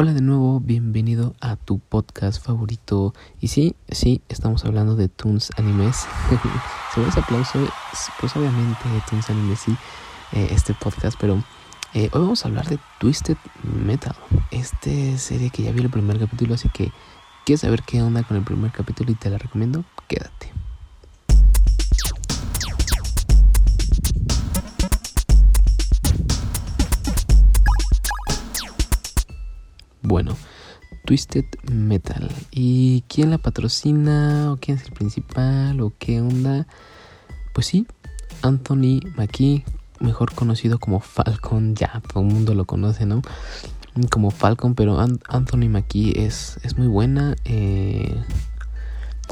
Hola de nuevo, bienvenido a tu podcast favorito. Y sí, sí, estamos hablando de Toons Animes. Según ese aplauso, pues obviamente Toons Animes sí, eh, este podcast, pero eh, hoy vamos a hablar de Twisted Metal. Esta serie que ya vi el primer capítulo, así que ¿quieres saber qué onda con el primer capítulo y te la recomiendo? Quédate. Bueno, Twisted Metal. ¿Y quién la patrocina? ¿O quién es el principal? ¿O qué onda? Pues sí, Anthony McKee, mejor conocido como Falcon. Ya, todo el mundo lo conoce, ¿no? Como Falcon, pero Anthony McKee es, es muy buena. Eh,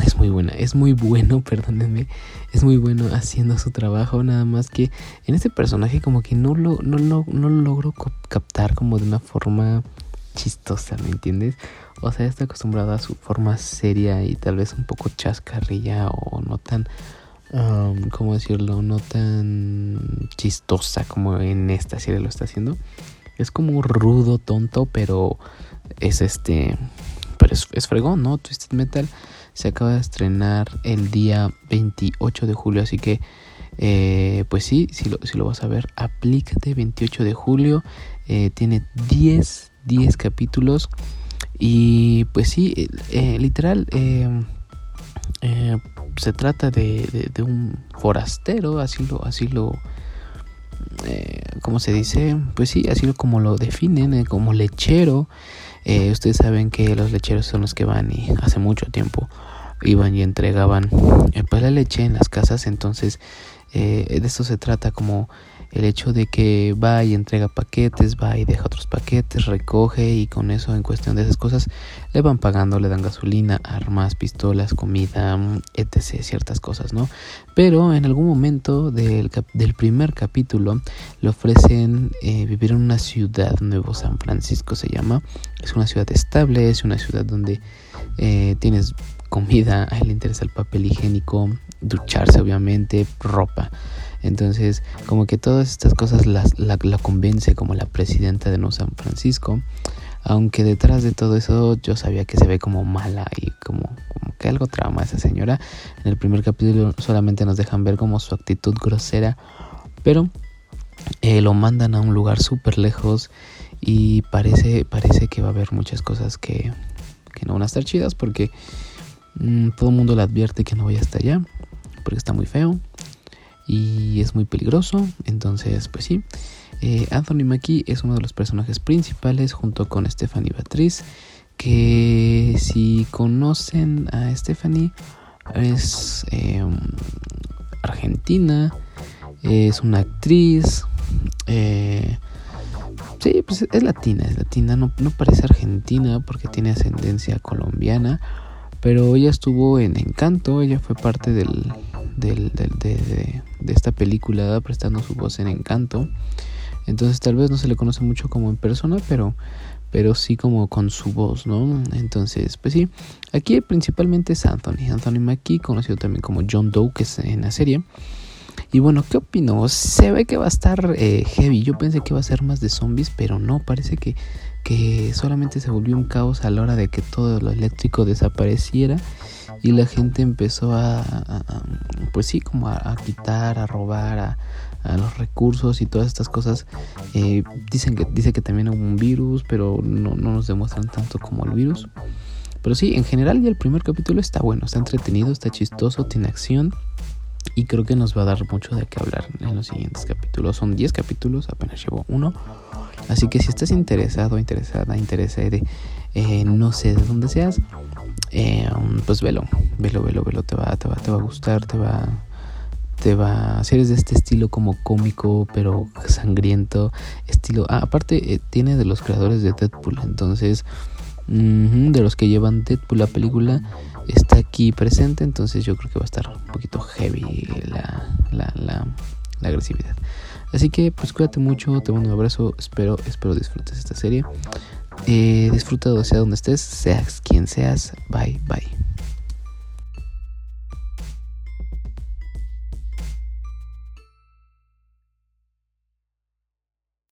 es muy buena, es muy bueno, perdónenme, es muy bueno haciendo su trabajo, nada más que en este personaje como que no lo, no, no, no lo logro captar como de una forma chistosa, ¿me entiendes? O sea, está acostumbrada a su forma seria y tal vez un poco chascarrilla o no tan, ¿cómo decirlo? No tan chistosa como en esta serie lo está haciendo. Es como rudo, tonto, pero es este, pero es, fregón, ¿no? Twisted Metal se acaba de estrenar el día 28 de julio, así que eh, pues sí, si lo, si lo vas a ver, aplícate 28 de julio. Eh, tiene 10 10 capítulos. Y pues sí, eh, literal, eh, eh, se trata de, de, un forastero, así lo, así lo, ¿cómo se dice? Pues sí, así como lo definen, como lechero. ustedes saben que los lecheros son los que van y hace mucho tiempo iban y entregaban pues la leche en las casas, entonces de esto se trata como el hecho de que va y entrega paquetes, va y deja otros paquetes, recoge y con eso en cuestión de esas cosas le van pagando, le dan gasolina, armas, pistolas, comida, etc. ciertas cosas, ¿no? Pero en algún momento del, del primer capítulo le ofrecen eh, vivir en una ciudad, Nuevo San Francisco se llama, es una ciudad estable, es una ciudad donde eh, tienes comida, a él le interesa el papel higiénico, ducharse obviamente, ropa. Entonces, como que todas estas cosas la, la, convence como la presidenta de Nuevo San Francisco. Aunque detrás de todo eso yo sabía que se ve como mala y como, que algo trama esa señora. En el primer capítulo solamente nos dejan ver como su actitud grosera. Pero eh, lo mandan a un lugar súper lejos y parece, parece que va a haber muchas cosas que, que no van a estar chidas porque mm, todo el mundo le advierte que no vaya hasta allá porque está muy feo y es muy peligroso. Entonces, pues sí. Eh, Anthony Mackie es uno de los personajes principales junto con Stephanie Beatriz. Que si conocen a Stephanie, es em, argentina, es una actriz. Eh, sí, pues es latina, es latina, no, no parece argentina porque tiene ascendencia colombiana. Pero ella estuvo en Encanto, ella fue parte del, del, de, esta película prestando su voz en Encanto. Entonces tal vez no se le conoce mucho como en persona, pero, pero sí como con su voz, ¿no? Entonces, pues sí, aquí principalmente es Anthony, Anthony Mackie, conocido también como John Doe, que es en la serie. Y bueno, ¿qué opino? Se ve que va a estar eh, heavy. Yo pensé que iba a ser más de zombies, pero no, parece que, que solamente se volvió un caos a la hora de que todo lo eléctrico desapareciera y la gente empezó a, pues sí, como a, quitar, a robar, a, los recursos y todas estas cosas. Eh, dicen que dice que también hubo un virus, pero no, no nos demuestran tanto como el virus. Pero sí, en general ya el primer capítulo está bueno, está entretenido, está chistoso, tiene acción. Y creo que nos va a dar mucho de qué hablar en los siguientes capítulos. Son 10 capítulos, apenas llevo uno. Así que si estás interesado, interesada, interesada, eh, no sé de dónde seas, eh, pues velo, velo, velo, velo, te va, te va, te va a gustar, te va, te va, si eres de este estilo como cómico, pero sangriento, estilo, ah, aparte eh, tiene de los creadores de Deadpool, entonces, de los que llevan Deadpool la película, está aquí presente, entonces yo creo que va a estar un poquito heavy la, la, la, la agresividad. Así que pues cuídate mucho, te mando un abrazo, espero, espero disfrutes esta serie. Eh, disfruta sea donde estés, seas quien seas. Bye, bye.